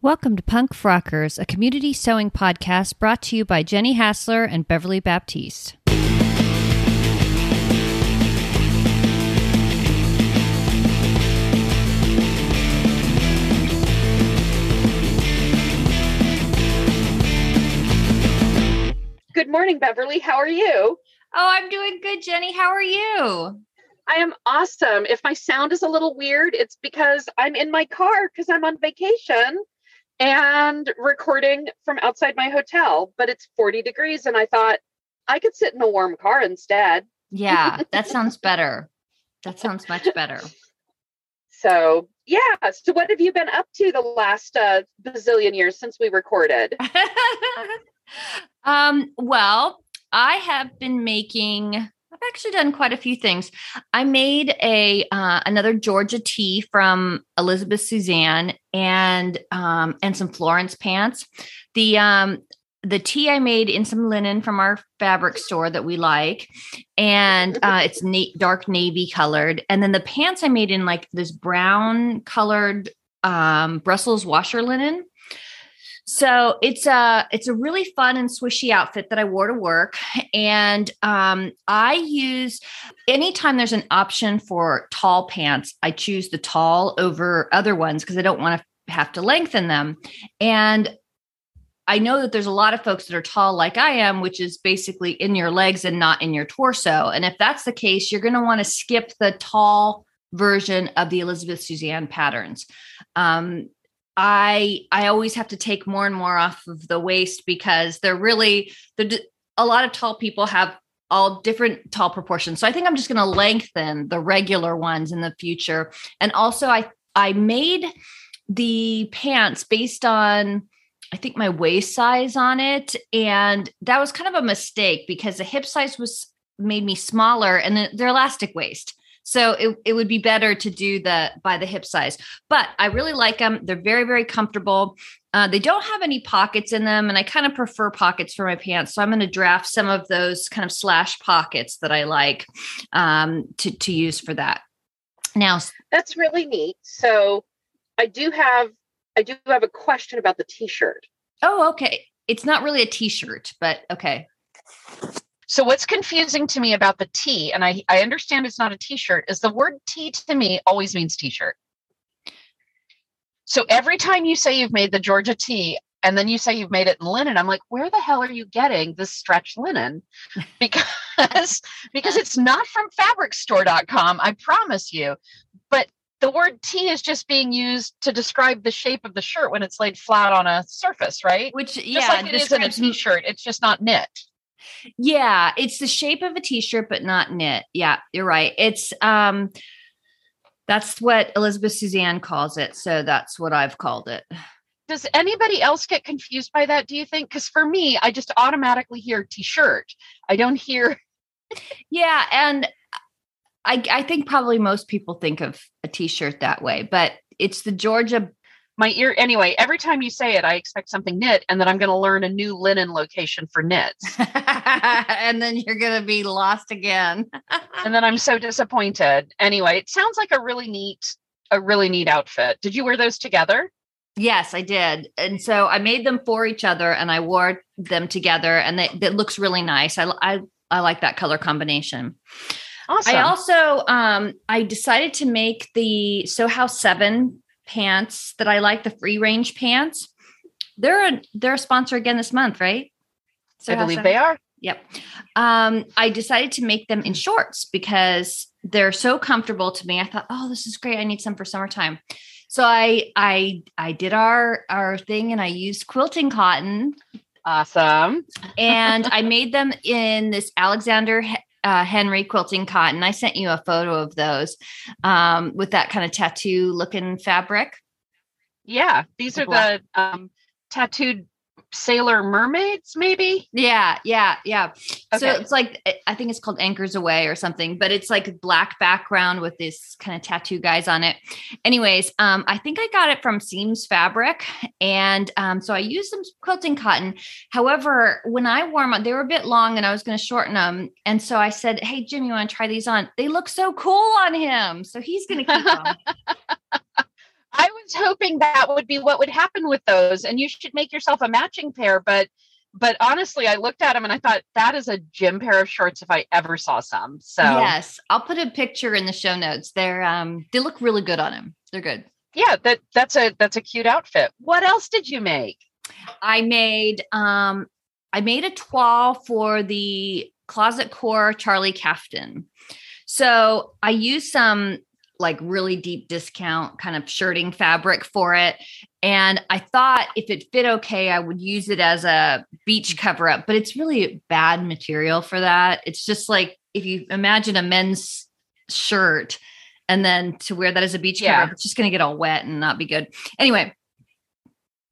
Welcome to Punk Frockers, a community sewing podcast brought to you by Jenny Hassler and Beverly Baptiste. Good morning, Beverly. How are you? Oh, I'm doing good, Jenny. How are you? I am awesome. If my sound is a little weird, it's because I'm in my car because I'm on vacation and recording from outside my hotel, but it's 40 degrees. And I thought I could sit in a warm car instead. Yeah, that sounds better. That sounds much better. So, yeah. So, what have you been up to the last uh, bazillion years since we recorded? um, well, I have been making. I've actually done quite a few things. I made a uh, another Georgia tee from Elizabeth Suzanne and um, and some Florence pants. The um, the tee I made in some linen from our fabric store that we like, and uh, it's na- dark navy colored. And then the pants I made in like this brown colored um, Brussels washer linen. So it's a it's a really fun and swishy outfit that I wore to work, and um, I use anytime there's an option for tall pants, I choose the tall over other ones because I don't want to have to lengthen them. And I know that there's a lot of folks that are tall like I am, which is basically in your legs and not in your torso. And if that's the case, you're going to want to skip the tall version of the Elizabeth Suzanne patterns. Um, I I always have to take more and more off of the waist because they're really the a lot of tall people have all different tall proportions. So I think I'm just going to lengthen the regular ones in the future. And also I I made the pants based on I think my waist size on it and that was kind of a mistake because the hip size was made me smaller and they're elastic waist. So it, it would be better to do the by the hip size. But I really like them. They're very, very comfortable. Uh, they don't have any pockets in them, and I kind of prefer pockets for my pants. So I'm going to draft some of those kind of slash pockets that I like um, to to use for that. Now that's really neat. So I do have I do have a question about the t-shirt. Oh, okay. It's not really a t-shirt, but okay. So what's confusing to me about the T, and I, I understand it's not a t-shirt, is the word T to me always means t-shirt. So every time you say you've made the Georgia T and then you say you've made it in linen, I'm like, where the hell are you getting this stretch linen? Because because it's not from fabricstore.com, I promise you. But the word T is just being used to describe the shape of the shirt when it's laid flat on a surface, right? Which yeah, just like it is in a t-shirt, it's just not knit. Yeah, it's the shape of a t-shirt but not knit. Yeah, you're right. It's um that's what Elizabeth Suzanne calls it, so that's what I've called it. Does anybody else get confused by that, do you think? Cuz for me, I just automatically hear t-shirt. I don't hear Yeah, and I I think probably most people think of a t-shirt that way, but it's the Georgia my ear anyway every time you say it i expect something knit and then i'm going to learn a new linen location for knits and then you're going to be lost again and then i'm so disappointed anyway it sounds like a really neat a really neat outfit did you wear those together yes i did and so i made them for each other and i wore them together and they, it looks really nice i i, I like that color combination Awesome. I also um I decided to make the Sew House 7 pants that I like, the free range pants. They're a they're a sponsor again this month, right? So I believe they are. Yep. Um, I decided to make them in shorts because they're so comfortable to me. I thought, oh, this is great. I need some for summertime. So I I I did our our thing and I used quilting cotton. Awesome. and I made them in this Alexander uh, Henry quilting cotton. I sent you a photo of those um, with that kind of tattoo looking fabric. Yeah, these are the um, tattooed sailor mermaids maybe? Yeah yeah yeah. Okay. so it's like i think it's called anchors away or something but it's like black background with this kind of tattoo guys on it. Anyways um i think i got it from seams fabric and um so i used some quilting cotton. However when i wore them they were a bit long and i was going to shorten them and so i said hey jim you want to try these on? They look so cool on him so he's going to keep them I was hoping that would be what would happen with those, and you should make yourself a matching pair. But but honestly, I looked at them and I thought that is a gym pair of shorts if I ever saw some. So yes, I'll put a picture in the show notes. They're um they look really good on him. They're good. Yeah, that that's a that's a cute outfit. What else did you make? I made um I made a toile for the closet core Charlie Caftan. So I used some like really deep discount kind of shirting fabric for it. And I thought if it fit okay, I would use it as a beach cover up, but it's really bad material for that. It's just like if you imagine a men's shirt and then to wear that as a beach Yeah. cover up, it's just going to get all wet and not be good. Anyway,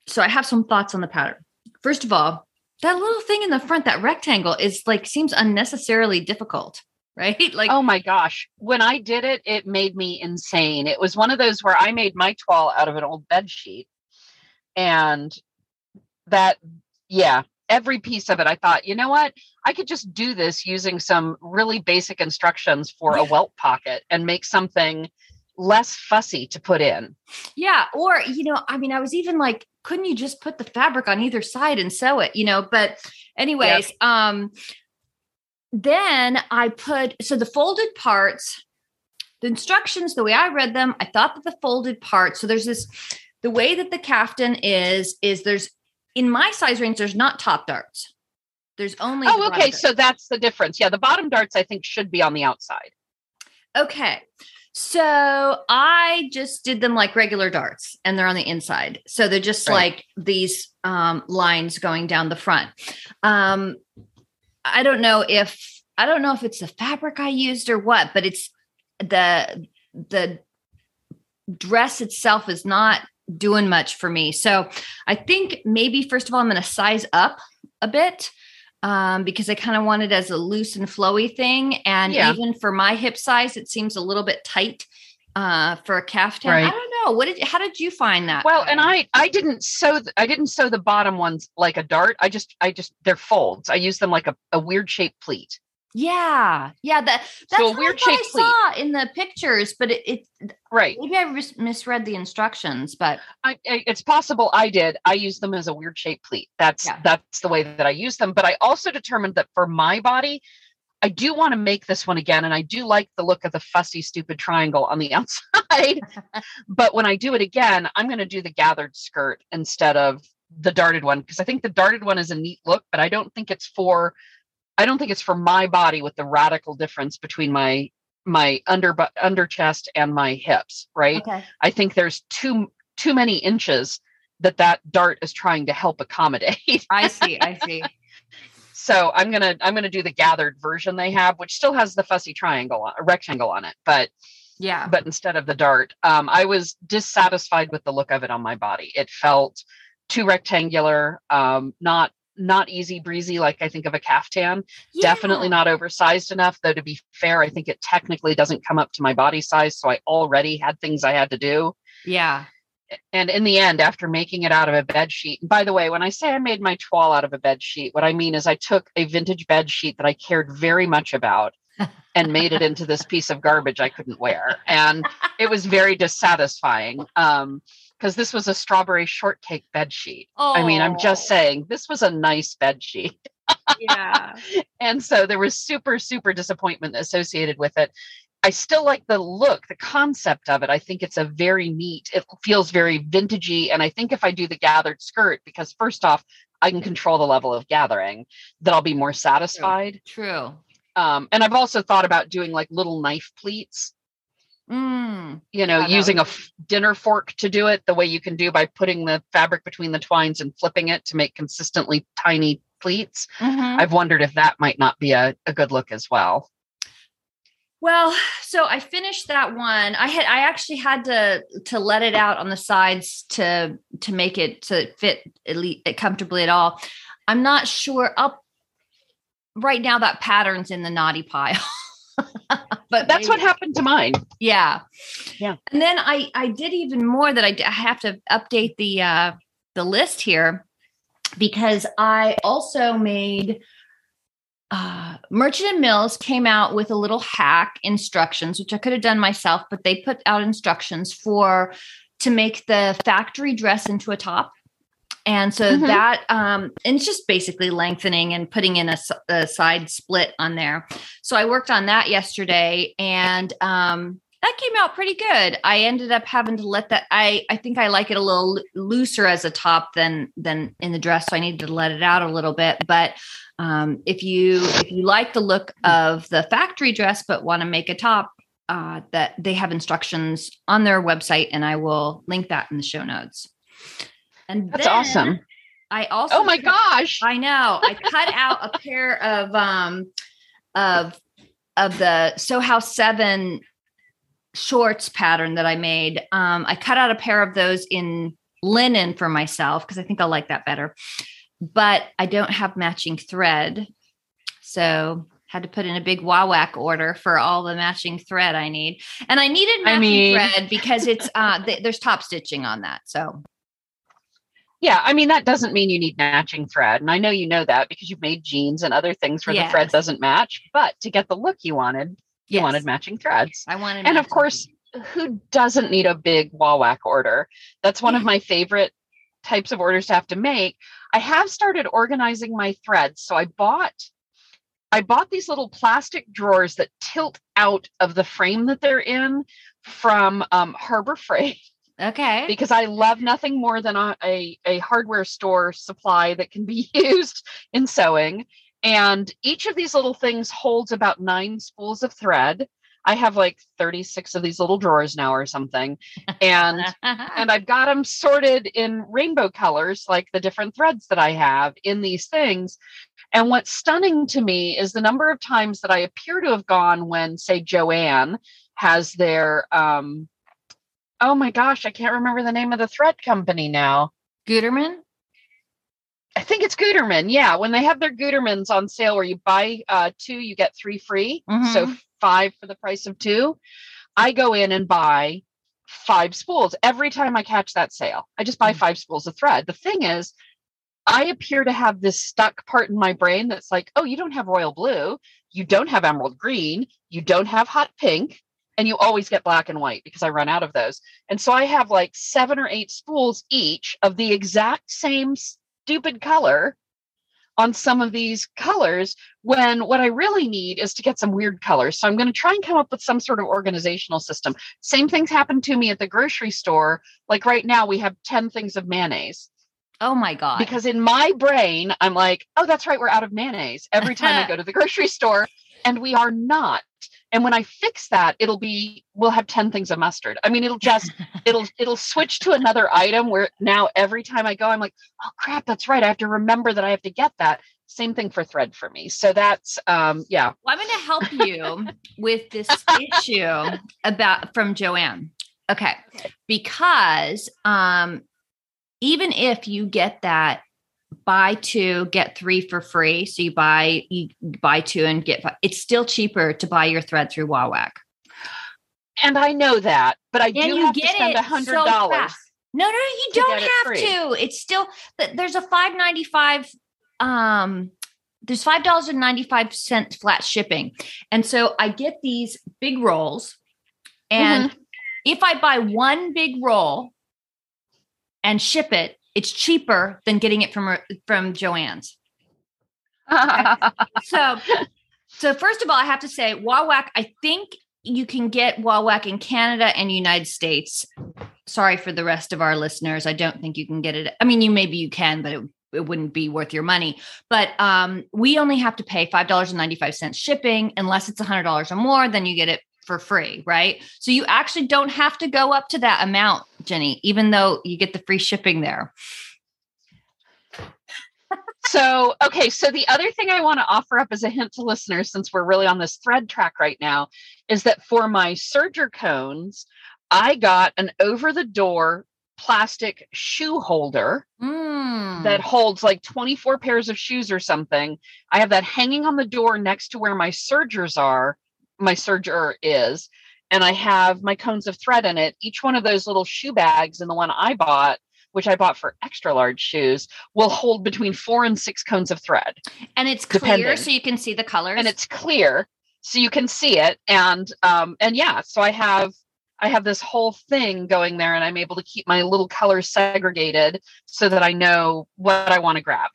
so I have some thoughts on the pattern. First of all, that little thing in the front, that rectangle is like seems unnecessarily difficult, right? Like, Oh my gosh. When I did it, it made me insane. It was one of those where I made my toile out of an old bed sheet. And that, yeah, every piece of it, I thought, you know what? I could just do this using some really basic instructions for a welt pocket and make something less fussy to put in. Yeah. Or, you know, I mean, I was even like, couldn't you just put the fabric on either side and sew it, you know? But, anyways, um, then I put so the folded parts, the instructions, the way I read them, I thought that the folded parts, so there's this the way that the caftan is, is there's in my size range, there's not top darts. There's only Oh, okay. darts. So that's the difference. Yeah. The bottom darts, I think, should be on the outside. Okay. So I just did them like regular darts and they're on the inside. So they're just Right. like these um, lines going down the front. Um, I don't know if I don't know if it's the fabric I used or what, but it's the the dress itself is not doing much for me. So I think maybe first of all I'm going to size up a bit um, because I kind of want it as a loose and flowy thing. And Yeah. even for my hip size, it seems a little bit tight uh, for a caftan. I don't know. What did how did you find that? Well, and? I I didn't sew th- I didn't sew the bottom ones like a dart. I just I just they're folds. I use them like a, a weird shaped pleat. yeah, yeah, that that's So a what weird I I pleat. saw in the pictures, but it, it Right. maybe I mis- misread the instructions. But I, I, it's possible I did. I use them as a weird shaped pleat. That's Yeah. that's the way that I use them. But I also determined that for my body, I do want to make this one again, and I do like the look of the fussy, stupid triangle on the outside. but when I do it again, I'm going to do the gathered skirt instead of the darted one because I think the darted one is a neat look, but I don't think it's for I don't think it's for my body with the radical difference between my my under under chest and my hips, right? okay, I think there's too too many inches that that dart is trying to help accommodate. I see, I see. So I'm gonna I'm gonna do the gathered version they have, which still has the fussy triangle, on, a rectangle on it, but Yeah, but instead of the dart, um, I was dissatisfied with the look of it on my body. It felt too rectangular, um, not not easy breezy like I think of a caftan. Definitely not oversized enough, though. To be fair, I think it technically doesn't come up to my body size, so I already had things I had to do. Yeah, and in the end after making it out of a bed sheet, by the way when i say i made my toile out of a bed sheet what i mean is i took a vintage bed sheet that i cared very much about and made it into this piece of garbage i couldn't wear. And it was very dissatisfying um because this was a strawberry shortcake bed sheet. I mean i'm just Oh, saying this was a nice bed sheet. Yeah, and so there was super super disappointment associated with it i still like the look the concept of it. I think it's a very neat it feels very vintagey and i think if i do the gathered skirt because first off i can control the level of gathering that i'll be more satisfied. true. um, and i've also thought about doing like little knife pleats. Mm, you know Yeah, using a would- f- dinner fork to do it the way you can do by putting the fabric between the twines and flipping it to make consistently tiny pleats. Mhm. i've wondered if that might not be a, a good look as well Well, so I finished that one. I had I actually had to to let it out on the sides to to make it to fit at least comfortably at all. I'm not sure up right now that pattern's in the naughty pile. but that's what happened to mine yeah. Yeah. And then I I did even more that I have to update the uh the list here because I also made uh Merchant and Mills came out with a little hack instructions which I could have done myself but they put out instructions for to make the factory dress into a top. And so Mhm. that, um, and it's just basically lengthening and putting in a side split on there. So I worked on that yesterday and, um, that came out pretty good. I ended up having to let that. I I think I like it a little looser as a top than than in the dress, so I needed to let it out a little bit. But um, if you if you like the look of the factory dress but want to make a top, uh, that they have instructions on their website, and I will link that in the show notes. And That's awesome. I also Oh my cut- gosh. I know. I cut out a pair of um of of the Sew House Seven shorts pattern that I made. Um, I cut out a pair of those in linen for myself because I think I'll like that better. But I don't have matching thread, so had to put in a big Wawak order for all the matching thread I need. And I needed I matching mean- thread because it's uh th- there's top stitching on that. So Yeah, I mean that doesn't mean you need matching thread, and I know you know that because you've made jeans and other things where the thread doesn't match. But to get the look you wanted, you yes, wanted matching threads. I wanted And of course, who doesn't need a big Wawak order? That's one of my favorite types of orders to have to make. I have started organizing my threads. So I bought I bought these little plastic drawers that tilt out of the frame that they're in from um, Harbor Freight okay. because I love nothing more than a, a, a hardware store supply that can be used in sewing. And each of these little things holds about nine spools of thread. I have like 36 of these little drawers now or something. And and I've got them sorted in rainbow colors, like the different threads that I have in these things. And what's stunning to me is the number of times that I appear to have gone when, say, Joann has their, um, oh my gosh, I can't remember the name of the thread company now. Gutermann. I think it's Gutermann. Yeah, when they have their Gutermanns on sale where you buy uh, two, you get three free. So five for the price of two. I go in and buy five spools every time I catch that sale. I just buy Mm. five spools of thread. The thing is, I appear to have this stuck part in my brain that's like, oh, you don't have royal blue, you don't have emerald green, you don't have hot pink, and you always get black and white because I run out of those. And so I have like seven or eight spools each of the exact same stupid color on some of these colors when what I really need is to get some weird colors. So I'm going to try and come up with some sort of organizational system. Same things happen to me at the grocery store. Like right now, we have 10 things of mayonnaise Oh my god. because in my brain, I'm like, oh, that's right, we're out of mayonnaise every time I go to the grocery store, and we are not. And when I fix that, it'll be we'll have 10 things of mustard. I mean, it'll just it'll it'll switch to another item where now every time I go, I'm like, oh crap, that's right. I have to remember that I have to get that. Same thing for thread for me. So that's um yeah. Well, I'm going to help you with this issue about from Joann. Okay. Because um even if you get that buy two get three for free, so you buy you buy two and get five, it's still cheaper to buy your thread through Wawak. And I know that, but I And do have to spend a hundred dollars. fast. No, no, no, you don't get it have to. It's still th- there's a 595 um there's five dollars and 95 cents flat shipping. And so I get these big rolls. And Mm-hmm. if I buy one big roll and ship it, it's cheaper than getting it from from Joann's. So so first of all, I have to say Wawak, I think you can get Wawak in Canada and United States. Sorry for the rest of our listeners. I don't think you can get it. I mean, you maybe you can, but it, it wouldn't be worth your money. But um, we only have to pay five dollars and ninety five cents shipping, unless it's a hundred dollars or more. Then you get it for free, right? So you actually don't have to go up to that amount, Jenny, even though you get the free shipping there. So, okay. So, the other thing I want to offer up as a hint to listeners, since we're really on this thread track right now, is that for my serger cones, I got an over the door plastic shoe holder Mm. that holds like 24 pairs of shoes or something. I have that hanging on the door next to where my sergers are, my serger is. And I have my cones of thread in it. Each one of those little shoe bags and the one I bought, which I bought for extra large shoes, will hold between four and six cones of thread. and it's clear, depending. so you can see the colors. and it's clear so you can see it and um and yeah so i have I have this whole thing going there and I'm able to keep my little colors segregated so that I know what I want to grab.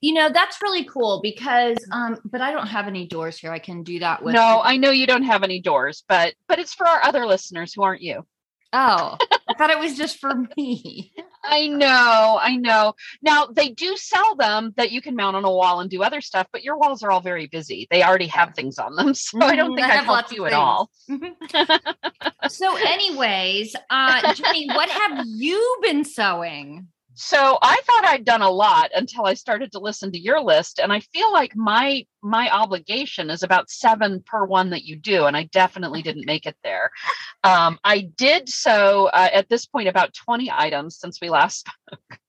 You know, that's really cool because um but I don't have any doors here I can do that with. No, I know you don't have any doors, but but it's for our other listeners who aren't you. Oh, I thought it was just for me. I know, I know. Now they do sell them that you can mount on a wall and do other stuff, but your walls are all very busy. They already have things on them, so I don't Mhm, think I I have helped you at all. so, anyways, uh, Jenny, what have you been sewing? So I thought I'd done a lot until I started to listen to your list, and I feel like my my obligation is about seven per one that you do, and I definitely didn't make it there. Um, I did so uh, at this point about twenty items since we last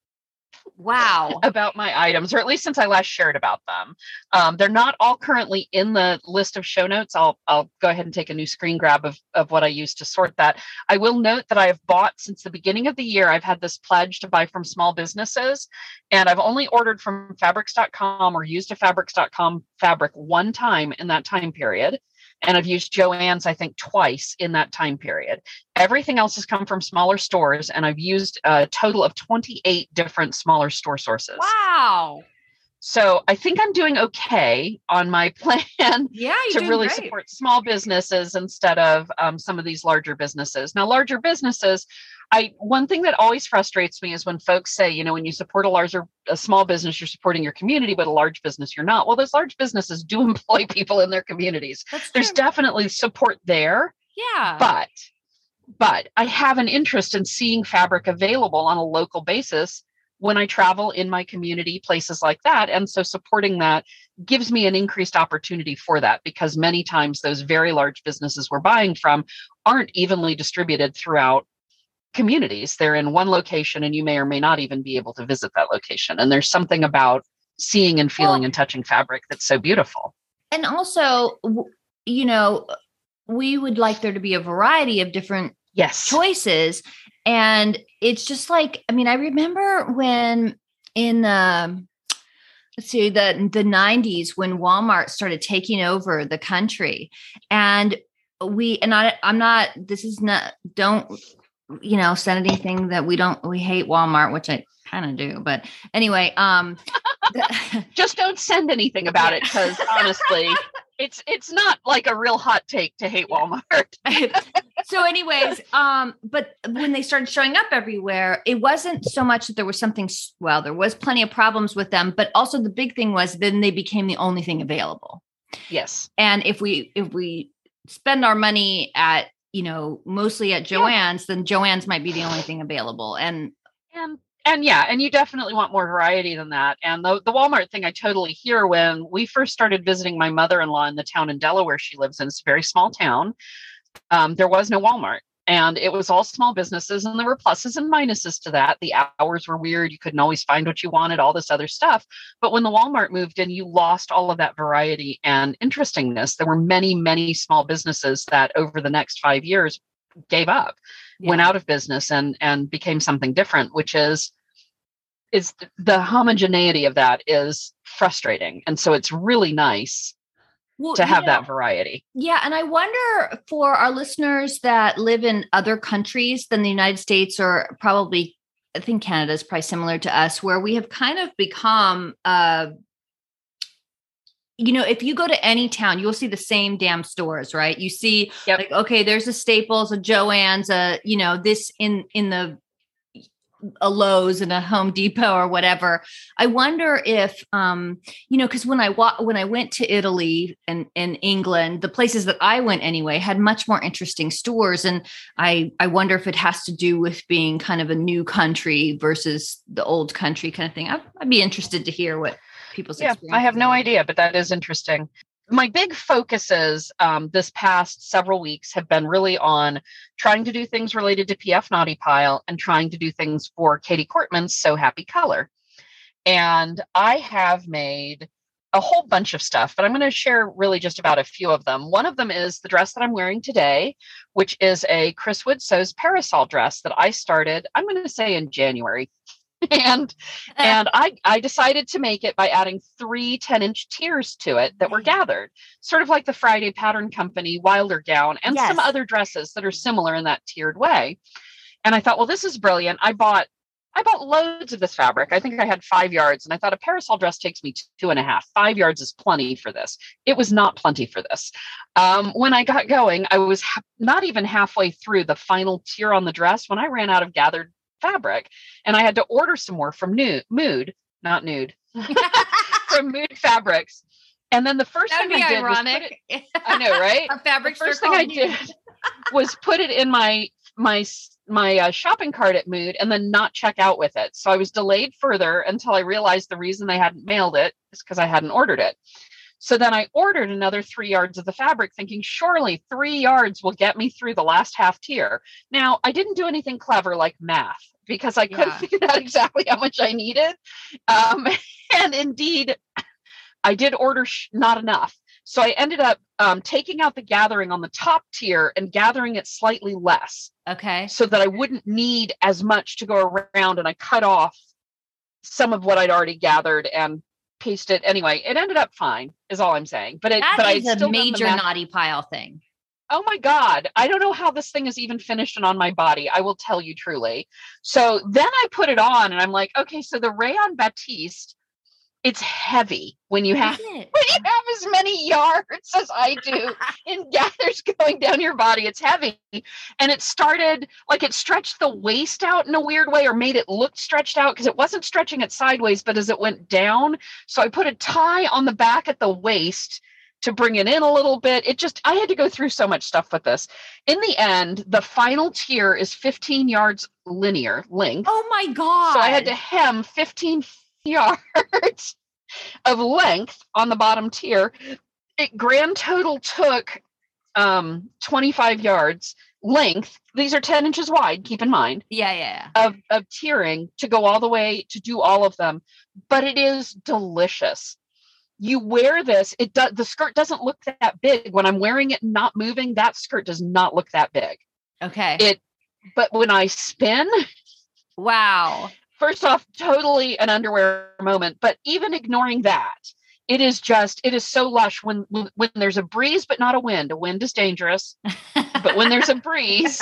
Wow. about my items, or at least since I last shared about them. Um, they're not all currently in the list of show notes. I'll I'll go ahead and take a new screen grab of, of what I used to sort that. I will note that I have bought since the beginning of the year. I've had this pledge to buy from small businesses, and I've only ordered from fabrics.com or used a fabrics.com fabric one time in that time period. And I've used Joann's, I think, twice in that time period. Everything else has come from smaller stores, and I've used a total of 28 different smaller store sources. Wow. So I think I'm doing okay on my plan Yeah, to really great. support small businesses instead of um, some of these larger businesses. Now, larger businesses, I one thing that always frustrates me is when folks say, you know, when you support a larger, a small business, you're supporting your community, but a large business, you're not. Well, those large businesses do employ people in their communities. There's definitely support there, yeah. but but I have an interest in seeing fabric available on a local basis when I travel in my community, places like that. And so supporting that gives me an increased opportunity for that because many times those very large businesses we're buying from aren't evenly distributed throughout communities. They're in one location and you may or may not even be able to visit that location. And there's something about seeing and feeling Well- and touching fabric that's so beautiful. and also, you know, we would like there to be a variety of different Yes. choices and it's just like i mean i remember when in the let's see the the 90s when walmart started taking over the country and we and i i'm not this is not don't you know send anything that we don't we hate walmart which i kind of do but anyway um just don't send anything about it because honestly it's it's not like a real hot take to hate walmart. So anyways um but when they started showing up everywhere it wasn't so much that there was something well there was plenty of problems with them but also the big thing was then they became the only thing available. Yes. And if we if we spend our money at you know mostly at Yeah. joann's then joann's might be the only thing available and and and yeah and you definitely want more variety than that and the, the walmart thing i totally hear when we first started visiting my mother-in-law in the town in delaware she lives in it's a very small town um, there was no walmart and it was all small businesses and there were pluses and minuses to that. The hours were weird. You couldn't always find what you wanted all this other stuff. But when the walmart moved in you lost all of that variety and interestingness. There were many many small businesses that over the next five years gave up went out of business and and became something different which is is the homogeneity of that is frustrating. And so it's really nice Well, to have know, that variety Yeah, and I wonder for our listeners that live in other countries than the United States, or probably, I think Canada is probably similar to us, where we have kind of become, uh, you know, if you go to any town, you'll see the same damn stores, right? You see, Yep. like, okay, there's a Staples, a Joann's, a you know, this in in the a Lowe's and a Home Depot or whatever. I wonder if um you know because when I wa- when I went to Italy and in England, the places that I went anyway had much more interesting stores, and I I wonder if it has to do with being kind of a new country versus the old country kind of thing. I'd, I'd be interested to hear what people's yeah i have no idea but that is interesting my big focuses um, this past several weeks have been really on trying to do things related to pf naughty pile and trying to do things for katie kortman's so happy color. And i have made a whole bunch of stuff but i'm going to share really just about a few of them. One of them is the dress that i'm wearing today which is a chris wood sews parasol dress that i started i'm going to say in january and and I I decided to make it by adding three 10 inch tiers to it that were gathered, sort of like the Friday Pattern Company Wilder gown and Yes. some other dresses that are similar in that tiered way. And I thought, well, this is brilliant. I bought I bought loads of this fabric. I think I had five yards, and I thought a parasol dress takes me two and a half. Five yards is plenty for this. It was not plenty for this. Um, when I got going, I was ha- not even halfway through the final tier on the dress when I ran out of gathered fabric, and I had to order some more from Nude, Mood, not Nude, from Mood Fabrics. And then the first that would thing be I did was put ironic. it- I know, right? A fabric the first thing I Nude. did was put it in my my my uh, shopping cart at Mood and then not check out with it. So I was delayed further until I realized the reason they hadn't mailed it is because I hadn't ordered it. So then I ordered another three yards of the fabric, thinking surely three yards will get me through the last half tier. Now I didn't do anything clever like math because I couldn't Yeah. figure out exactly how much I needed, um, and indeed, I did order sh- not enough. So I ended up um, taking out the gathering on the top tier and gathering it slightly less Okay. so that I wouldn't need as much to go around. And I cut off some of what I'd already gathered and pasted. Anyway, it ended up fine, is all I'm saying. But it, That but I is a still major naughty pile thing. Oh my God. I don't know how this thing is even finished and on my body. I will tell you truly. So then I put it on and I'm like, okay, so the rayon batiste, it's heavy when you have when you have as many yards as I do in gathers going down your body. It's heavy. And it started like it stretched the waist out in a weird way or made it look stretched out because it wasn't stretching it sideways, but as it went down. So I put a tie on the back at the waist to bring it in a little bit. It just, I had to go through so much stuff with this. In the end, the final tier is 15 yards linear length. Oh my god. So I had to hem 15 yards of length on the bottom tier. It grand total took um 25 yards length. These are 10 inches wide, keep in mind, Yeah, yeah. of, of tiering to go all the way to do all of them. But it is delicious. You wear this, it does the skirt doesn't look that big. When I'm wearing it not moving, that skirt does not look that big. Okay. It but when I spin, wow. First off, totally an underwear moment, but even ignoring that, it is just it is so lush when when, there's a breeze but not a wind. A wind is dangerous, but when there's a breeze,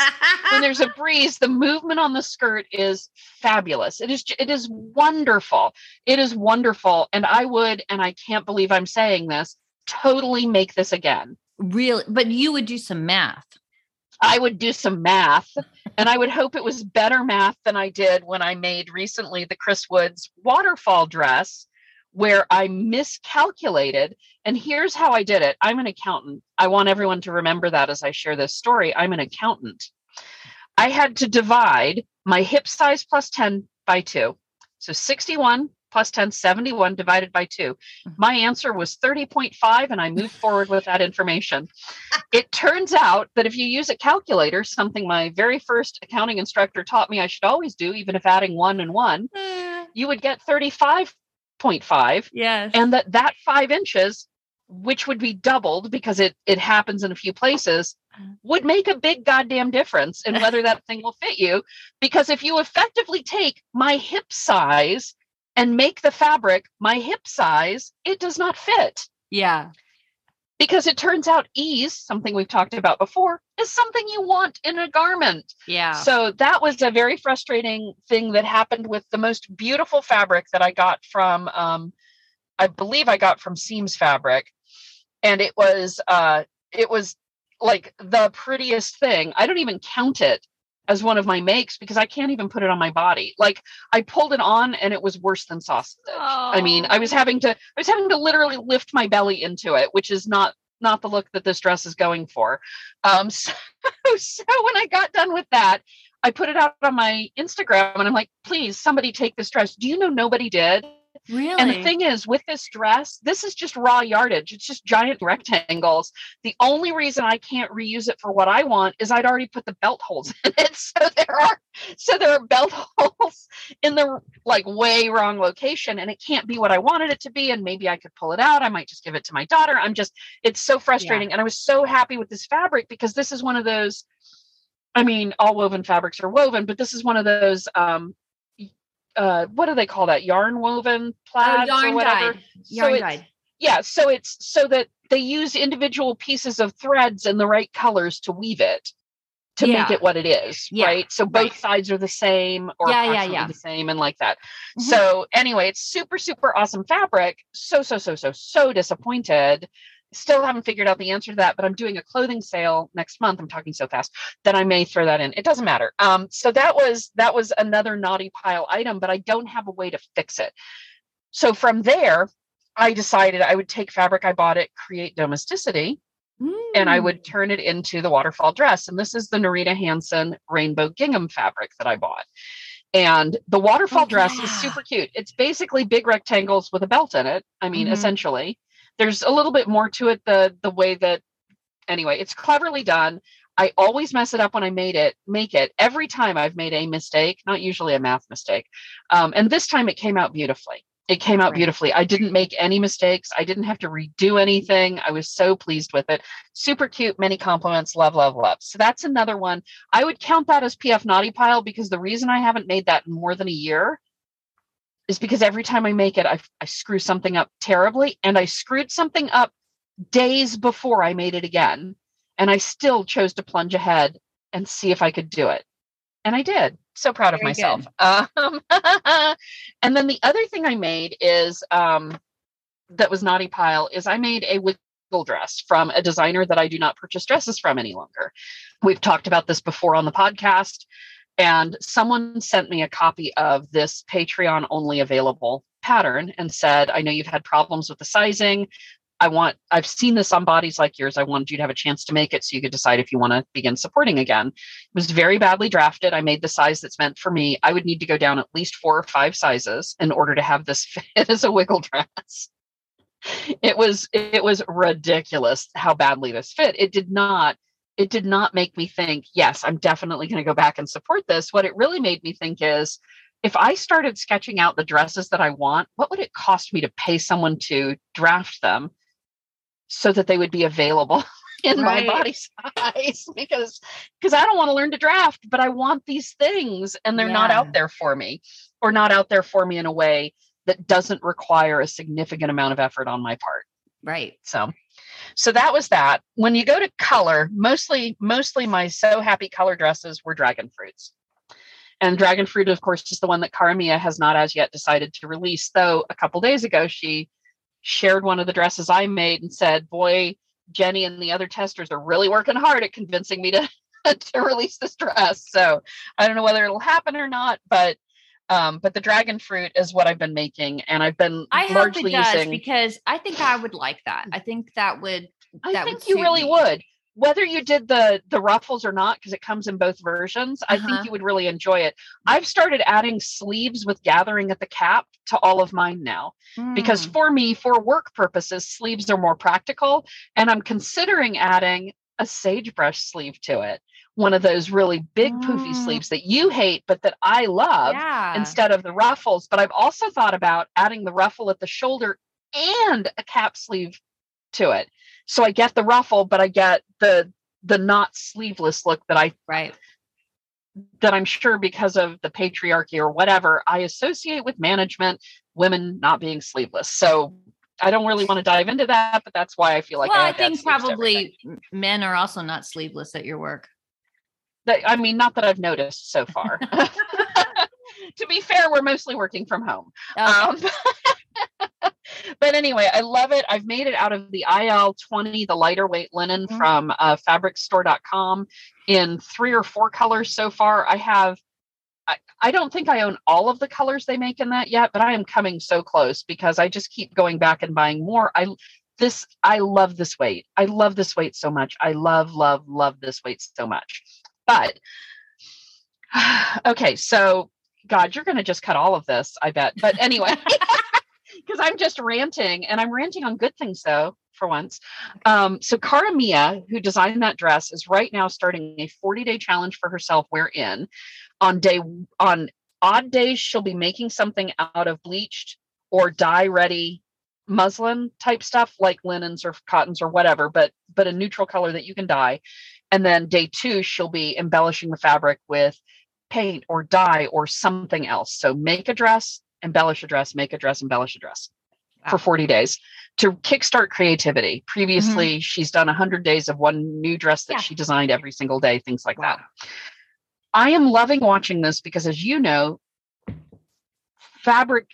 when there's a breeze, the movement on the skirt is fabulous. It is it is wonderful. It is wonderful, and I would, and I can't believe I'm saying this, totally make this again. really, but you would do some math. I would do some math and I would hope it was better math than I did when I made recently the Chris Woods waterfall dress, where I miscalculated. And here's how I did it I'm an accountant. I want everyone to remember that as I share this story. I'm an accountant. I had to divide my hip size plus 10 by two. So 61 plus 10, 71 divided by two. Mm-hmm. My answer was 30.5, and I moved forward with that information it turns out that if you use a calculator, something my very first accounting instructor taught me I should always do, even if adding one and one, mm. you would get 35.5. Yes. And that that five inches, which would be doubled because it, it happens in a few places, mm. would make a big goddamn difference in whether that thing will fit you. Because if you effectively take my hip size and make the fabric my hip size, it does not fit yeah. because it turns out ease, something we've talked about before, is something you want in a garment. Yeah. So that was a very frustrating thing that happened with the most beautiful fabric that I got from, um, I believe I got from Seams Fabric, and it was, uh, it was like the prettiest thing. I don't even count it as one of my makes because I can't even put it on my body. Like I pulled it on and it was worse than sausage. I mean, I was Oh. having to I was having to literally lift my belly into it, which is not not the look that this dress is going for. Um so, so when I got done with that, I put it out on my Instagram and I'm like, please, somebody take this dress. Do you know nobody did? Really. And the thing is, with this dress, this is just raw yardage. It's just giant rectangles. The only reason I can't reuse it for what I want is I'd already put the belt holes in it. So there are so there are belt holes in the like way wrong location, and it can't be what I wanted it to be. And maybe I could pull it out. I might just give it to my daughter. I'm just it's so frustrating. And I was so happy with this fabric because this is one of those. I mean, all woven fabrics are woven, but this is one of those um uh, what do they call that? Yarn woven Oh, plaids or whatever. dyed. Yarn it's- dyed. Yeah, so it's so that they use individual pieces of threads in the right colors to weave it to make it what it is, Yeah, right? So both right. sides are the same or Yeah, yeah, yeah. the same and like that. Mhm. So anyway, it's super super awesome fabric. So so so so so disappointed. Still haven't figured out the answer to that, but I'm doing a clothing sale next month. I'm talking so fast that I may throw that in. It doesn't matter. Um, so that was that was another naughty pile item, but I don't have a way to fix it. So from there, I decided I would take fabric I bought it, Create Domesticity and I Mm. would turn it into the waterfall dress. And this is the Nerida Hansen rainbow gingham fabric that I bought. And the waterfall Oh, dress yeah. is super cute. It's basically big rectangles with a belt in it. I mean, Mhm. essentially. There's a little bit more to it the the way that anyway, it's cleverly done. I always mess it up when I made it, make it. Every time I've made a mistake, not usually a math mistake. Um, and this time it came out beautifully. It came out Right. beautifully. I didn't make any mistakes. I didn't have to redo anything. I was so pleased with it. Super cute. Many compliments. Love, love, love. So that's another one. I would count that as PF Naughty Pile because the reason I haven't made that in more than a year is because every time I make it, I, I screw something up terribly. And I screwed something up days before I made it again. And I still chose to plunge ahead and see if I could do it. And I did. So proud of myself. Um, and then the other thing I made is um, that was naughty pile is I made a wiggle dress from a designer that I do not purchase dresses from any longer. We've talked about this before on the podcast, and someone sent me a copy of this Patreon only available pattern and said, I know you've had problems with the sizing. I want, I've seen this on bodies like yours. I wanted you to have a chance to make it so you could decide if you want to begin supporting again. It was very badly drafted. I made the size that's meant for me. I would need to go down at least four or five sizes in order to have this fit as a wiggle dress. It was it was ridiculous how badly this fit. It did not it did not make me think, yes, I'm definitely going to go back and support this. What it really made me think is if I started sketching out the dresses that I want, what would it cost me to pay someone to draft them so that they would be available in Right. my body size? because because I don't want to learn to draft, but I want these things and they're not out there for me or not out there for me in a way that doesn't require a significant amount of effort on my part. Right. So so that was that. When you go to color, mostly mostly my so happy color dresses were dragon fruits. And dragon fruit, of course, is the one that Karamia has not as yet decided to release. Though a couple days ago, she shared one of the dresses I made and said, "Boy, Jenny and the other testers are really working hard at convincing me to to release this dress." So I don't know whether it'll happen or not, but um, but the dragon fruit is what I've been making, and I've been I hope it does using. because I think I would like that. I think that would I that think would you really me. would. Whether you did the the ruffles or not, because it comes in both versions, I Uh-huh. think you would really enjoy it. I've started adding sleeves with gathering at the cap to all of mine now because Mm. for me, for work purposes, sleeves are more practical, and I'm considering adding a sagebrush sleeve to it. One of those really big poofy Mm. sleeves that you hate, but that I love yeah. instead of the ruffles. But I've also thought about adding the ruffle at the shoulder and a cap sleeve to it. So I get the ruffle, but I get the the not sleeveless look that I right. that I'm sure because of the patriarchy or whatever I associate with management, women not being sleeveless. So I don't really want to dive into that, but that's why I feel like well, I, I have to add think sleeves to everything. probably men are also not sleeveless at your work. That- I mean, not that I've noticed so far. to be fair, we're mostly working from home. Okay. Um, but anyway, I love it. I've made it out of the IL 20, the lighter weight linen Mhm. from uh, fabricstore.com in three or four colors so far. I have, I, I don't think I own all of the colors they make in that yet, but I am coming so close because I just keep going back and buying more. I, this, I love this weight. I love this weight so much. I love, love, love this weight so much. But, okay, so God, you're going to just cut all of this, I bet. But anyway, because I'm just ranting and I'm ranting on good things, though, for once. Um, so, Cara Mia, who designed that dress, is right now starting a 40 day challenge for herself. Wherein on day on odd days, she'll be making something out of bleached or dye ready muslin type stuff like linens or cottons or whatever but but a neutral color that you can dye and then day two she'll be embellishing the fabric with paint or dye or something else. So make a dress, embellish a dress, make a dress, embellish a dress wow. for 40 days to kickstart creativity. Previously, mm-hmm. she's done 100 days of one new dress that yeah. she designed every single day, things like wow. that. I am loving watching this because, as you know, fabric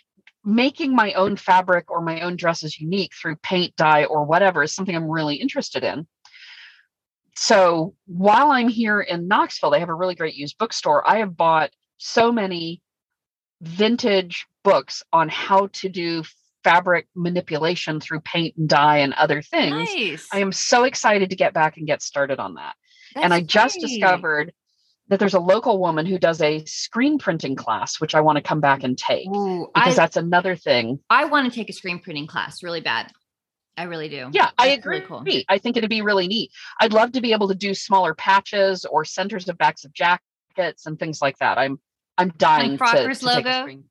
making my own fabric or my own dresses unique through paint, dye, or whatever is something I'm really interested in. So while I'm here in Knoxville, they have a really great used bookstore. I have bought so many vintage books on how to do fabric manipulation through paint and dye and other things. Nice. I am so excited to get back and get started on that. That's and I just great. discovered that there's a local woman who does a screen printing class, which I want to come back and take Ooh, because I, that's another thing. I want to take a screen printing class really bad. I really do. Yeah, that's I agree. Really cool. I think it'd be really neat. I'd love to be able to do smaller patches or centers of backs of jackets and things like that. I'm I'm dying to, to logo.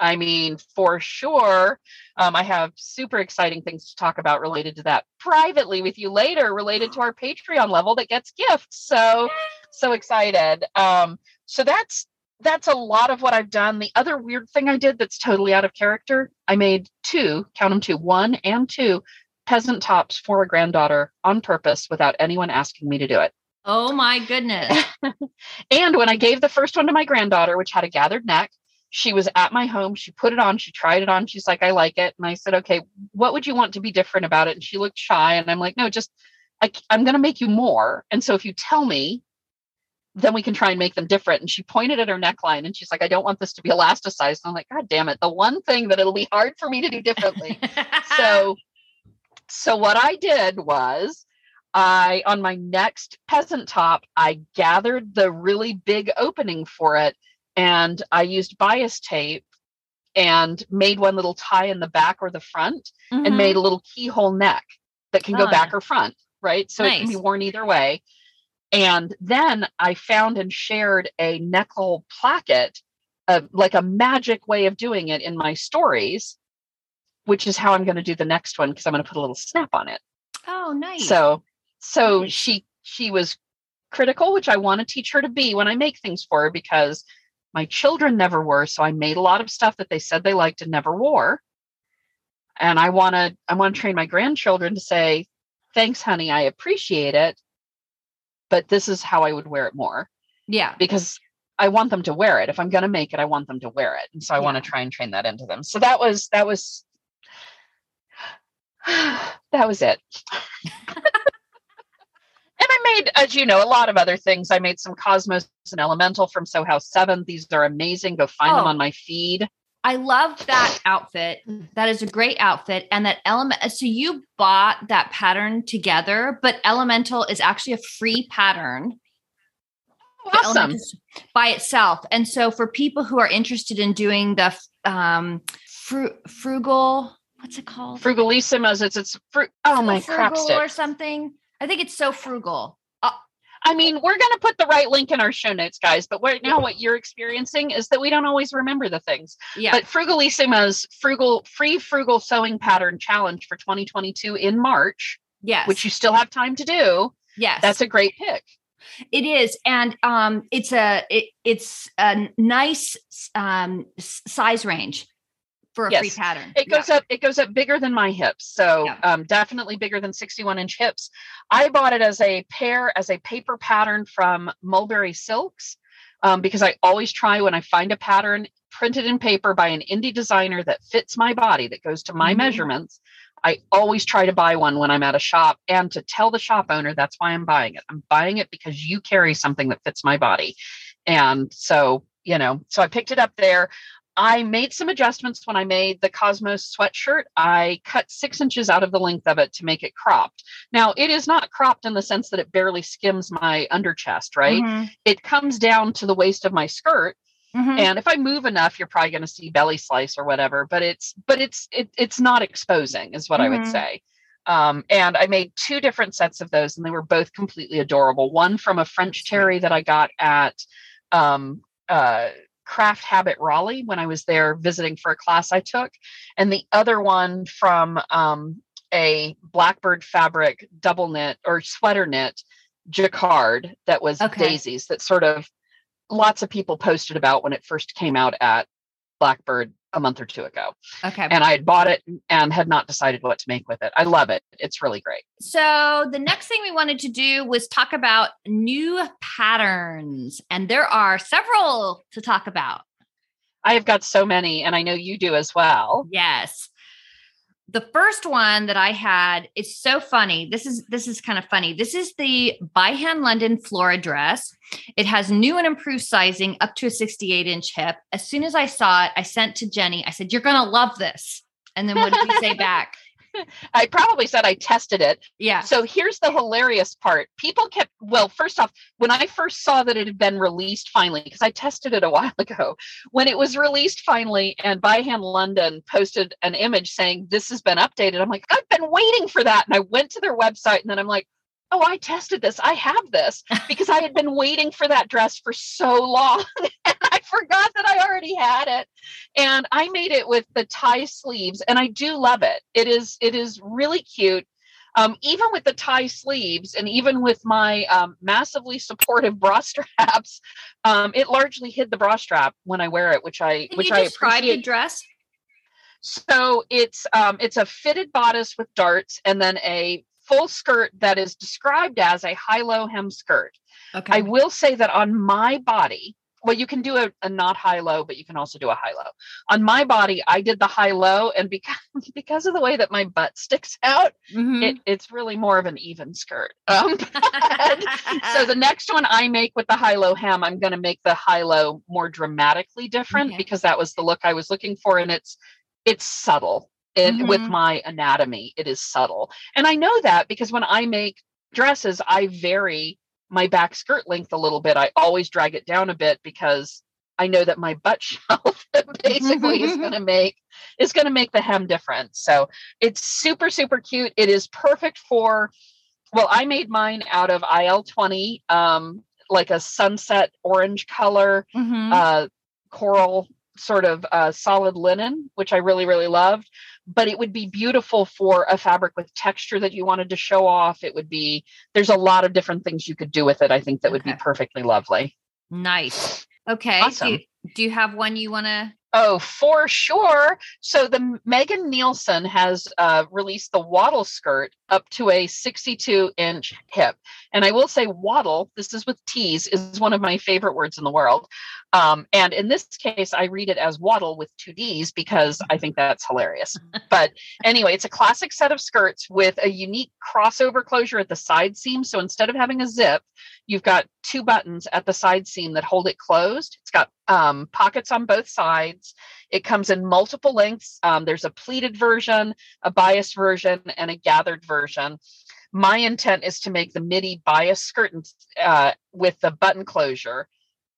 I mean, for sure. Um, I have super exciting things to talk about related to that privately with you later, related to our Patreon level that gets gifts. So, so excited. Um, so that's that's a lot of what I've done. The other weird thing I did that's totally out of character, I made two, count them two, one and two peasant tops for a granddaughter on purpose without anyone asking me to do it. Oh my goodness. and when I gave the first one to my granddaughter, which had a gathered neck, she was at my home. She put it on. She tried it on. She's like, I like it. And I said, okay, what would you want to be different about it? And she looked shy. And I'm like, no, just, I, I'm going to make you more. And so if you tell me, then we can try and make them different. And she pointed at her neckline and she's like, I don't want this to be elasticized. And I'm like, God damn it. The one thing that it'll be hard for me to do differently. so, so what I did was I, on my next peasant top, I gathered the really big opening for it and I used bias tape and made one little tie in the back or the front mm-hmm. and made a little keyhole neck that can go back or front, right? So nice. it can be worn either way. And then I found and shared a neckhole placket, uh, like a magic way of doing it in my stories, which is how I'm going to do the next one because I'm going to put a little snap on it. Oh, nice. So, so nice. she she was critical, which I want to teach her to be when I make things for her because my children never were. So I made a lot of stuff that they said they liked and never wore. And I want to I want to train my grandchildren to say, "Thanks, honey, I appreciate it." But this is how I would wear it more. Yeah. Because I want them to wear it. If I'm going to make it, I want them to wear it. And so I yeah. want to try and train that into them. So that was, that was, that was it. and I made, as you know, a lot of other things. I made some Cosmos and Elemental from Sew House 7. These are amazing. Go find oh. them on my feed. I love that outfit. That is a great outfit. And that element, so you bought that pattern together, but Elemental is actually a free pattern. Awesome. By itself. And so for people who are interested in doing the um, fru- frugal, what's it called? Frugalissimas. It's, it's, fru- oh my crap. Or something. I think it's so frugal. I mean, we're going to put the right link in our show notes, guys. But right now, what you're experiencing is that we don't always remember the things. Yeah. But Frugalissima's frugal free frugal sewing pattern challenge for 2022 in March. Yes. Which you still have time to do. Yes. That's a great pick. It is, and um, it's a it, it's a nice um, size range for a yes. free pattern. It goes yeah. up, it goes up bigger than my hips. So yeah. um, definitely bigger than 61 inch hips. I bought it as a pair, as a paper pattern from Mulberry Silks. Um, because I always try when I find a pattern printed in paper by an indie designer that fits my body, that goes to my mm-hmm. measurements. I always try to buy one when I'm at a shop and to tell the shop owner that's why I'm buying it. I'm buying it because you carry something that fits my body. And so, you know, so I picked it up there. I made some adjustments when I made the Cosmos sweatshirt. I cut six inches out of the length of it to make it cropped. Now, it is not cropped in the sense that it barely skims my under chest, right? Mm-hmm. It comes down to the waist of my skirt. Mm-hmm. And if I move enough, you're probably going to see belly slice or whatever. But it's but it's it, it's not exposing, is what mm-hmm. I would mm-hmm. say. Um, and I made two different sets of those, and they were both completely adorable. One from a French terry that I got at um, uh, Craft Habit Raleigh when I was there visiting for a class I took, and the other one from um, a Blackbird fabric double knit or sweater knit jacquard that was okay. daisies that sort of lots of people posted about when it first came out at Blackbird a month or two ago. Okay. And I had bought it and had not decided what to make with it. I love it. It's really great. So, the next thing we wanted to do was talk about new patterns, and there are several to talk about. I have got so many, and I know you do as well. Yes. The first one that I had is so funny. This is this is kind of funny. This is the by hand London Flora dress. It has new and improved sizing up to a 68 inch hip. As soon as I saw it, I sent to Jenny. I said, "You're going to love this." And then what did you say back? I probably said I tested it. Yeah. So here's the hilarious part. People kept, well, first off, when I first saw that it had been released finally, because I tested it a while ago, when it was released finally and By Hand London posted an image saying this has been updated, I'm like, I've been waiting for that. And I went to their website and then I'm like, oh, I tested this. I have this because I had been waiting for that dress for so long. Forgot that I already had it. And I made it with the tie sleeves and I do love it. It is it is really cute. Um, even with the tie sleeves and even with my um, massively supportive bra straps, um, it largely hid the bra strap when I wear it, which I Can which you I appreciate. the dress? So it's um, it's a fitted bodice with darts and then a full skirt that is described as a high-low hem skirt. Okay. I will say that on my body, well, you can do a, a not high-low, but you can also do a high-low. On my body, I did the high-low, and because because of the way that my butt sticks out, Mhm. it, it's really more of an even skirt. Um, so the next one I make with the high-low hem, I'm going to make the high-low more dramatically different Okay. because that was the look I was looking for, and it's it's subtle. And with Mhm. my anatomy, it is subtle, and I know that because when I make dresses, I vary my back skirt length a little bit. I always drag it down a bit because I know that my butt shelf basically is going to make is going to make the hem different. So it's super super cute. It is perfect for. Well, I made mine out of IL twenty, um, like a sunset orange color, Mhm. uh, coral sort of uh, solid linen, which I really really loved. But it would be beautiful for a fabric with texture that you wanted to show off. It would be. There's a lot of different things you could do with it. I think that would be perfectly lovely. nice. Okay. Do, Awesome. you, do you have one you want to? Oh, for sure. So the Megan Nielsen has uh, released the Wattle skirt up to a 62 inch hip. And I will say wattle, this is with T's, is one of my favorite words in the world. Um, and in this case, I read it as waddle with two D's because I think that's hilarious. But anyway, it's a classic set of skirts with a unique crossover closure at the side seam. So instead of having a zip, you've got two buttons at the side seam that hold it closed. It's got um, pockets on both sides. It comes in multiple lengths. Um, there's a pleated version, a bias version, and a gathered version. My intent is to make the midi bias skirt uh, with the button closure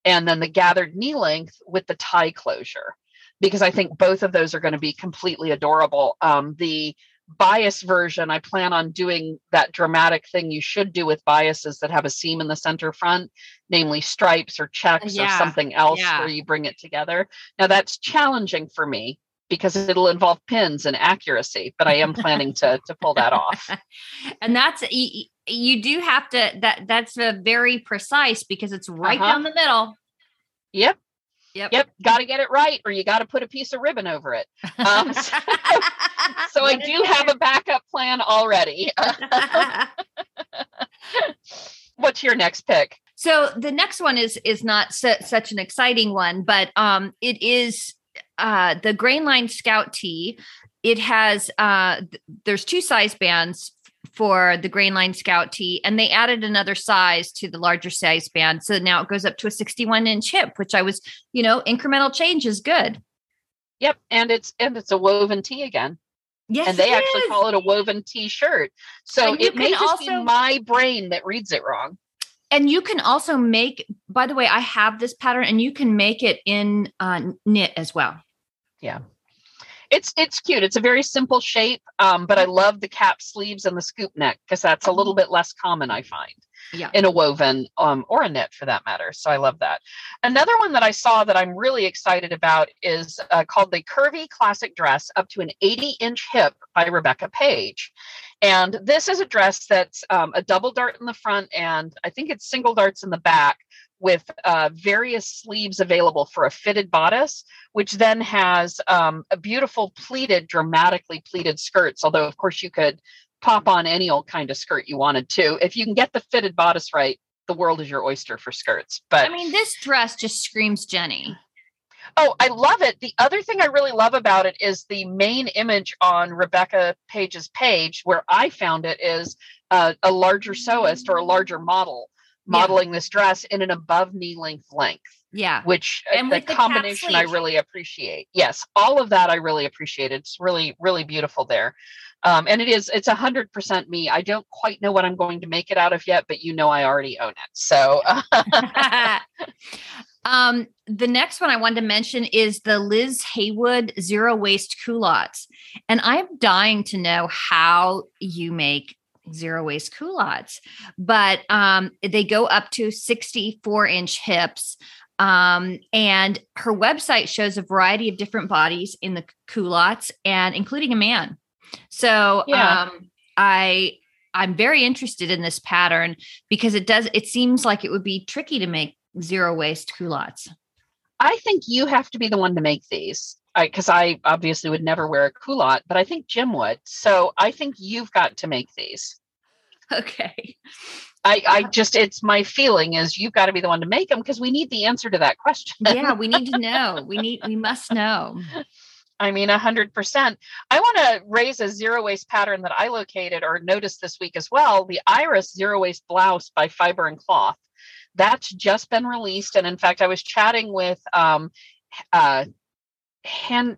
and then the gathered knee length with the tie closure because I think both of those are going to be completely adorable. Um, the bias version, I plan on doing that dramatic thing you should do with biases that have a seam in the center front, namely stripes or checks Yeah, or something else yeah. where you bring it together. Now that's challenging for me because it'll involve pins and accuracy, but I am planning to to pull that off. and that's you, you do have to that that's a very precise because it's right Uh-huh. down the middle. Yep, Yep. yep, got to get it right, or you got to put a piece of ribbon over it. Um, so- So I do have a backup plan already. What's your next pick? so the next one is is not su- such an exciting one, but um, it is uh, the Grainline Scout tee. It has uh, th- there's two size bands for the Grainline Scout tee, and they added another size to the larger size band. So now it goes up to a 61 inch hip, which I was, you know, incremental change is good. Yep, and it's and it's a woven tee again, Yes, and they actually is. call it a woven t-shirt. So it may just be also- my brain that reads it wrong. and you can also make by the way i have this pattern and you can make it in uh, knit as well It's it's cute. It's a very simple shape, um, but I love the cap sleeves and the scoop neck because that's a little bit less common, I find. Yeah. in a woven um, or a knit for that matter. So I love that. Another one that I saw that I'm really excited about is uh, called the Curvy Classic Dress up to an 80 inch hip by Rebecca Page. And this is a dress that's um, a double dart in the front and I think it's single darts in the back with uh, various sleeves available for a fitted bodice, which then has um, a beautiful pleated, dramatically pleated skirts. Although, of course, you could pop on any old kind of skirt you wanted to. If you can get the fitted bodice right, the world is your oyster for skirts. But I mean, this dress just screams Jenny. Oh, I love it. The other thing I really love about it is the main image on Rebecca Page's page, where I found it is uh, a larger sewist or a larger model modeling yeah. this dress in an above knee length length. Yeah. Which uh, and the, the combination I really appreciate. Yes, all of that I really appreciate. It's really, really beautiful there. Um, and it is, it's a hundred percent me. I don't quite know what I'm going to make it out of yet, but you know, I already own it. So, um, the next one I wanted to mention is the Liz Haywood zero waste culottes. And I'm dying to know how you make zero waste culottes, but um, they go up to 64 inch hips. Um, and her website shows a variety of different bodies in the culottes and including a man. So yeah. um, I I'm very interested in this pattern because it does it seems like it would be tricky to make zero waste culottes. I think you have to be the one to make these because I, I, obviously would never wear a culotte, but I think Jim would. So I think you've got to make these. Okay. I, I just it's my feeling is you've got to be the one to make them because we need the answer to that question. yeah, we need to know. We need we must know. I mean, a hundred percent. I want to raise a zero waste pattern that I located or noticed this week as well. The Iris zero waste blouse by Fiber and Cloth. That's just been released, and in fact, I was chatting with um, uh, hand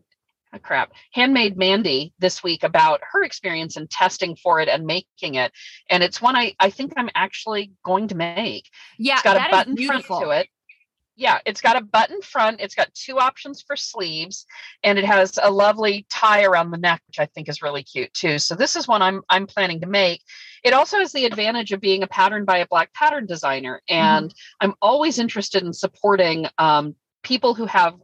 oh crap handmade mandy this week about her experience in testing for it and making it and it's one i i think i'm actually going to make yeah it's got a button front to it yeah, it's got a button front. It's got two options for sleeves, and it has a lovely tie around the neck, which I think is really cute too. So this is one I'm I'm planning to make. It also has the advantage of being a pattern by a black pattern designer, mm-hmm. and mm-hmm. I'm always interested in supporting um, people who have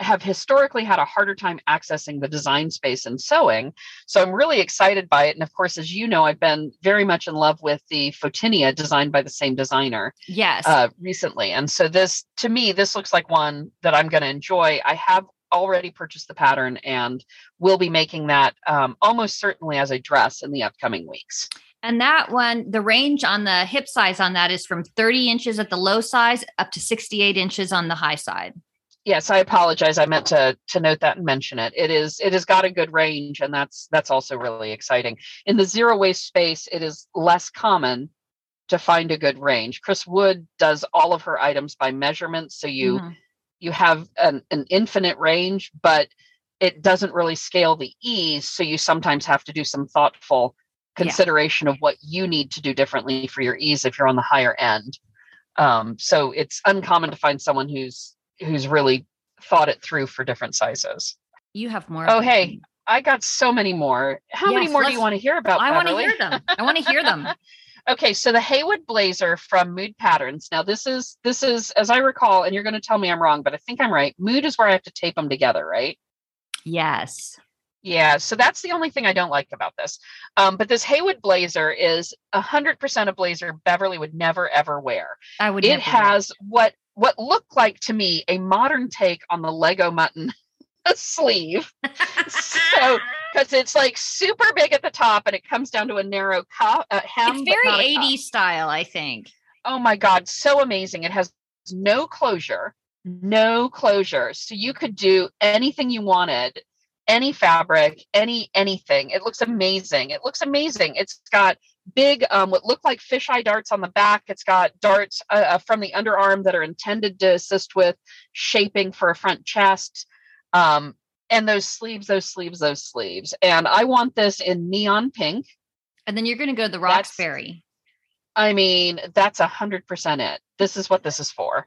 have historically had a harder time accessing the design space in sewing. So I'm really excited by it. And of course, as you know, I've been very much in love with the Photinia designed by the same designer. Yes. Uh, recently. And so this, to me, this looks like one that I'm going to enjoy. I have already purchased the pattern and will be making that um, almost certainly as a dress in the upcoming weeks. And that one, the range on the hip size on that is from 30 inches at the low size up to 68 inches on the high side yes i apologize. I meant to to note that and mention it. It is it has got a good range and that's that's also really exciting. In the zero waste space it is less common to find a good range. Chris wood does all of her items by measurement so you mm-hmm. you have an, an infinite range but it doesn't really scale the ease so you sometimes have to do some thoughtful consideration yeah. of what you need to do differently for your ease if you're on the higher end. Um, so it's uncommon to find someone who's who's really thought it through for different sizes. You have more. Oh, hey, I got so many more. How yes, many more do you want to hear about? I want to hear them. I want to hear them. okay, so the Haywood blazer from Mood Patterns. Now this is this is as I recall, and you're going to tell me I'm wrong, but I think I'm right. Mood is where I have to tape them together, right? Yes. Yeah, so that's the only thing I don't like about this. Um, but this Haywood blazer is a hundred percent a blazer Beverly would never ever wear. I would. It has wear. what what looked like to me a modern take on the leg-o'-mutton sleeve. so because it's like super big at the top and it comes down to a narrow cup. Uh, hem, it's very 80s style, I think. Oh my god, so amazing! It has no closure, no closure, so you could do anything you wanted any fabric, any anything. It looks amazing. It looks amazing. It's got big, um, what look like fisheye darts on the back. It's got darts uh, uh, from the underarm that are intended to assist with shaping for a front chest. Um, and those sleeves, those sleeves, those sleeves. And I want this in neon pink. And then you're going to go to the Roxbury. I mean, that's a hundred percent it. This is what this is for.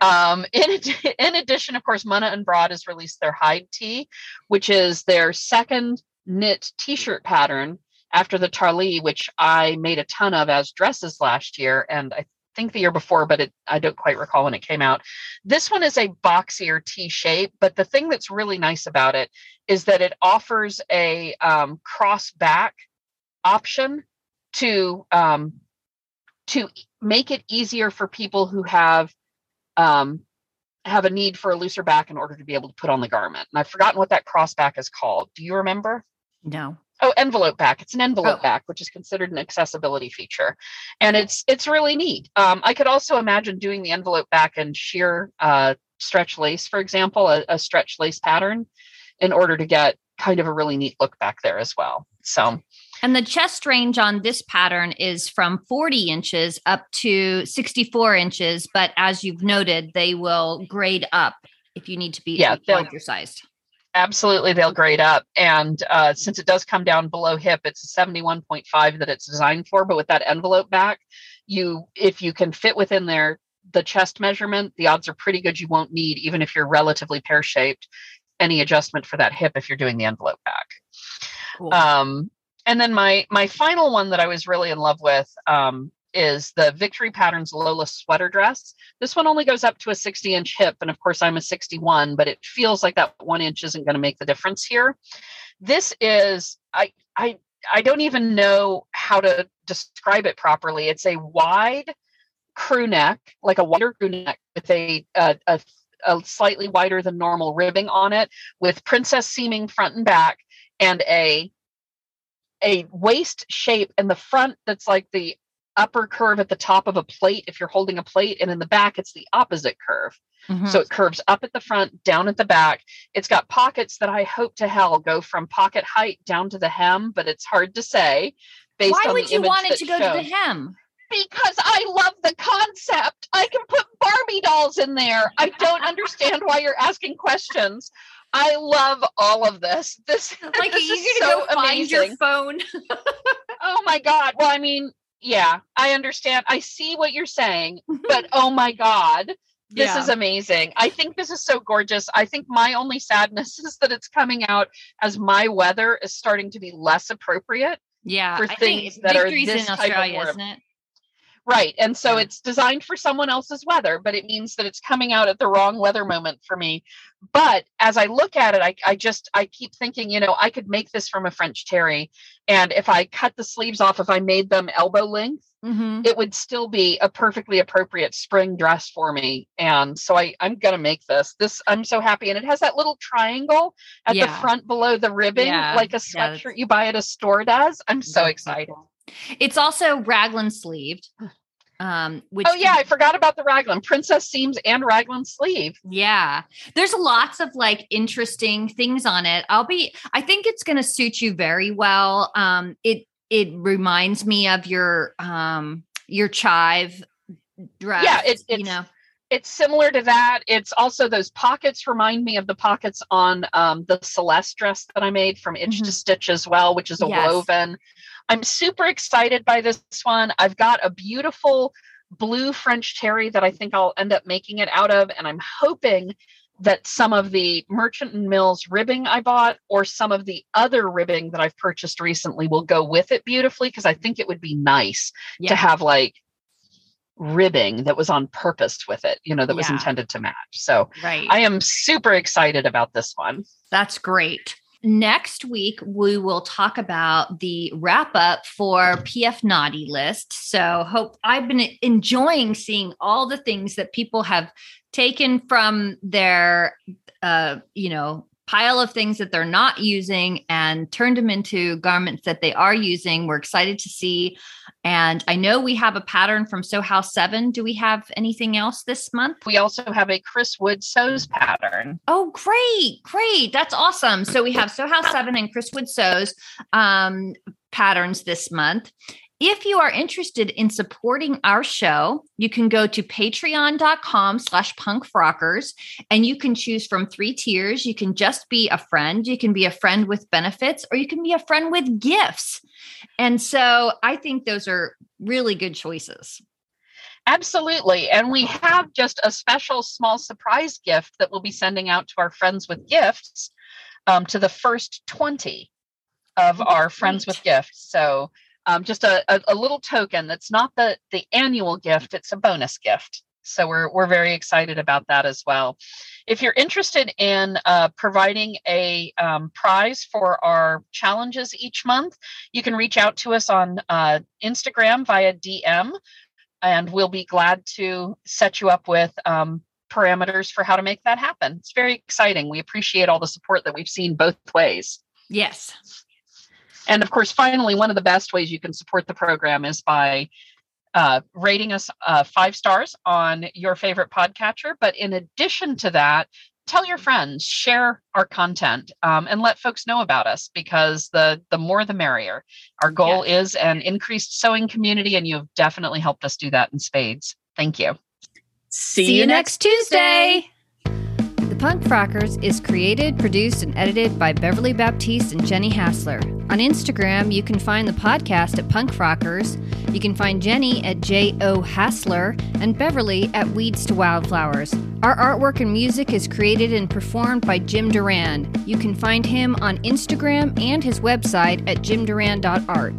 Um, in, in addition, of course, Muna and Broad has released their hide tee, which is their second knit t-shirt pattern after the Tarlee, which I made a ton of as dresses last year, and I think the year before, but it, I don't quite recall when it came out. This one is a boxier T shape, but the thing that's really nice about it is that it offers a um, cross back option to um, to make it easier for people who have um, have a need for a looser back in order to be able to put on the garment. And I've forgotten what that cross back is called. Do you remember? No. Oh, envelope back. It's an envelope Oh. back, which is considered an accessibility feature, and it's it's really neat. Um, I could also imagine doing the envelope back in sheer uh, stretch lace, for example, a, a stretch lace pattern, in order to get kind of a really neat look back there as well. So And the chest range on this pattern is from 40 inches up to 64 inches. But as you've noted, they will grade up if you need to be Yeah, larger sized. Absolutely they'll grade up and uh, since it does come down below hip it's a 71.5 that it's designed for but with that envelope back you if you can fit within there the chest measurement the odds are pretty good you won't need even if you're relatively pear shaped any adjustment for that hip if you're doing the envelope back Cool. um, and then my my final one that I was really in love with um, is the Victory Patterns Lola sweater dress. This one only goes up to a 60 inch hip, and of course I'm a 61, but it feels like that one inch isn't going to make the difference here. This is I I I don't even know how to describe it properly. It's a wide crew neck, like a wider crew neck with a a, a a slightly wider than normal ribbing on it, with princess seaming front and back, and a a waist shape in the front that's like the upper curve at the top of a plate if you're holding a plate and in the back it's the opposite curve Mhm. so it curves up at the front down at the back it's got pockets that i hope to hell go from pocket height down to the hem but it's hard to say based Why on would you want it to go to the hem? because I love the concept. I can put Barbie dolls in there. I don't understand why you're asking questions. I love all of this. This Like this you is so go find your phone. Oh my god. Well, I mean, yeah, I understand. I see what you're saying, but oh my god. This Yeah. is amazing. I think this is so gorgeous. I think my only sadness is that it's coming out as my weather is starting to be less appropriate. Yeah, for I think things that are this in type of warm. isn't it? Right. And so Yeah. it's designed for someone else's weather, but it means that it's coming out at the wrong weather moment for me. But as I look at it, I, I just, I keep thinking, you know, I could make this from a French terry. And if I cut the sleeves off, if I made them elbow length, Mhm. it would still be a perfectly appropriate spring dress for me. And so I, I'm going to make this. This, I'm so happy. And it has that little triangle at the front below the ribbon, Yeah. like a Yeah, sweatshirt you buy at a store does. I'm so excited. cool. It's also raglan sleeved. Um, which Oh yeah, I forgot about the raglan, princess seams and raglan sleeve. Yeah. There's lots of like interesting things on it. I'll be I think it's going to suit you very well. Um it it reminds me of your um your chive dress. Yeah, it- you know. It's similar to that. It's also those pockets remind me of the pockets on um, the Celeste dress that I made from Itch to Mhm. Stitch as well, which is a Yes. woven. I'm super excited by this one. I've got a beautiful blue French terry that I think I'll end up making it out of, and I'm hoping that some of the Merchant and Mills ribbing I bought or some of the other ribbing that I've purchased recently will go with it beautifully because I think it would be nice Yeah. to have like ribbing that was on purpose with it, you know, that was intended to match. So Right. I am super excited about this one. That's great. Next week, we will talk about the wrap up for PF Naughty List. So, hope I've been enjoying seeing all the things that people have taken from their, uh, you know, pile of things that they're not using and turned them into garments that they are using. We're excited to see. And I know we have a pattern from Sew House 7. Do we have anything else this month? We also have a Chris Wood sews pattern. Oh, great, great. That's awesome. So we have Sew House 7 and Chris Wood Sews um, patterns this month. If you are interested in supporting our show, you can go to patreon.com slash punkfrockers and you can choose from three tiers. You can just be a friend, you can be a friend with benefits, or you can be a friend with gifts. And so I think those are really good choices. Absolutely. And we have just a special small surprise gift that we'll be sending out to our friends with gifts um, to the first 20 of our friends with gifts. So um, just a, a, a little token that's not the, the annual gift, it's a bonus gift. So we're, we're very excited about that as well. If you're interested in uh, providing a um, prize for our challenges each month, you can reach out to us on uh, Instagram via DM and we'll be glad to set you up with um, parameters for how to make that happen. It's very exciting. We appreciate all the support that we've seen both ways. Yes. And of course, finally, one of the best ways you can support the program is by uh, rating us uh, five stars on your favorite podcatcher. But in addition to that, tell your friends, share our content, um, and let folks know about us because the the more the merrier. Our goal yes. is an increased sewing community, and you have definitely helped us do that in spades. Thank you. See, See you next Tuesday. The Punk Frockers is created, produced, and edited by Beverly Baptiste and Jenny Hassler. On Instagram, you can find the podcast at Punk Frockers. You can find Jenny at J.O. Hassler and Beverly at Weeds to Wildflowers. Our artwork and music is created and performed by Jim Durand. You can find him on Instagram and his website at jimdurand.art.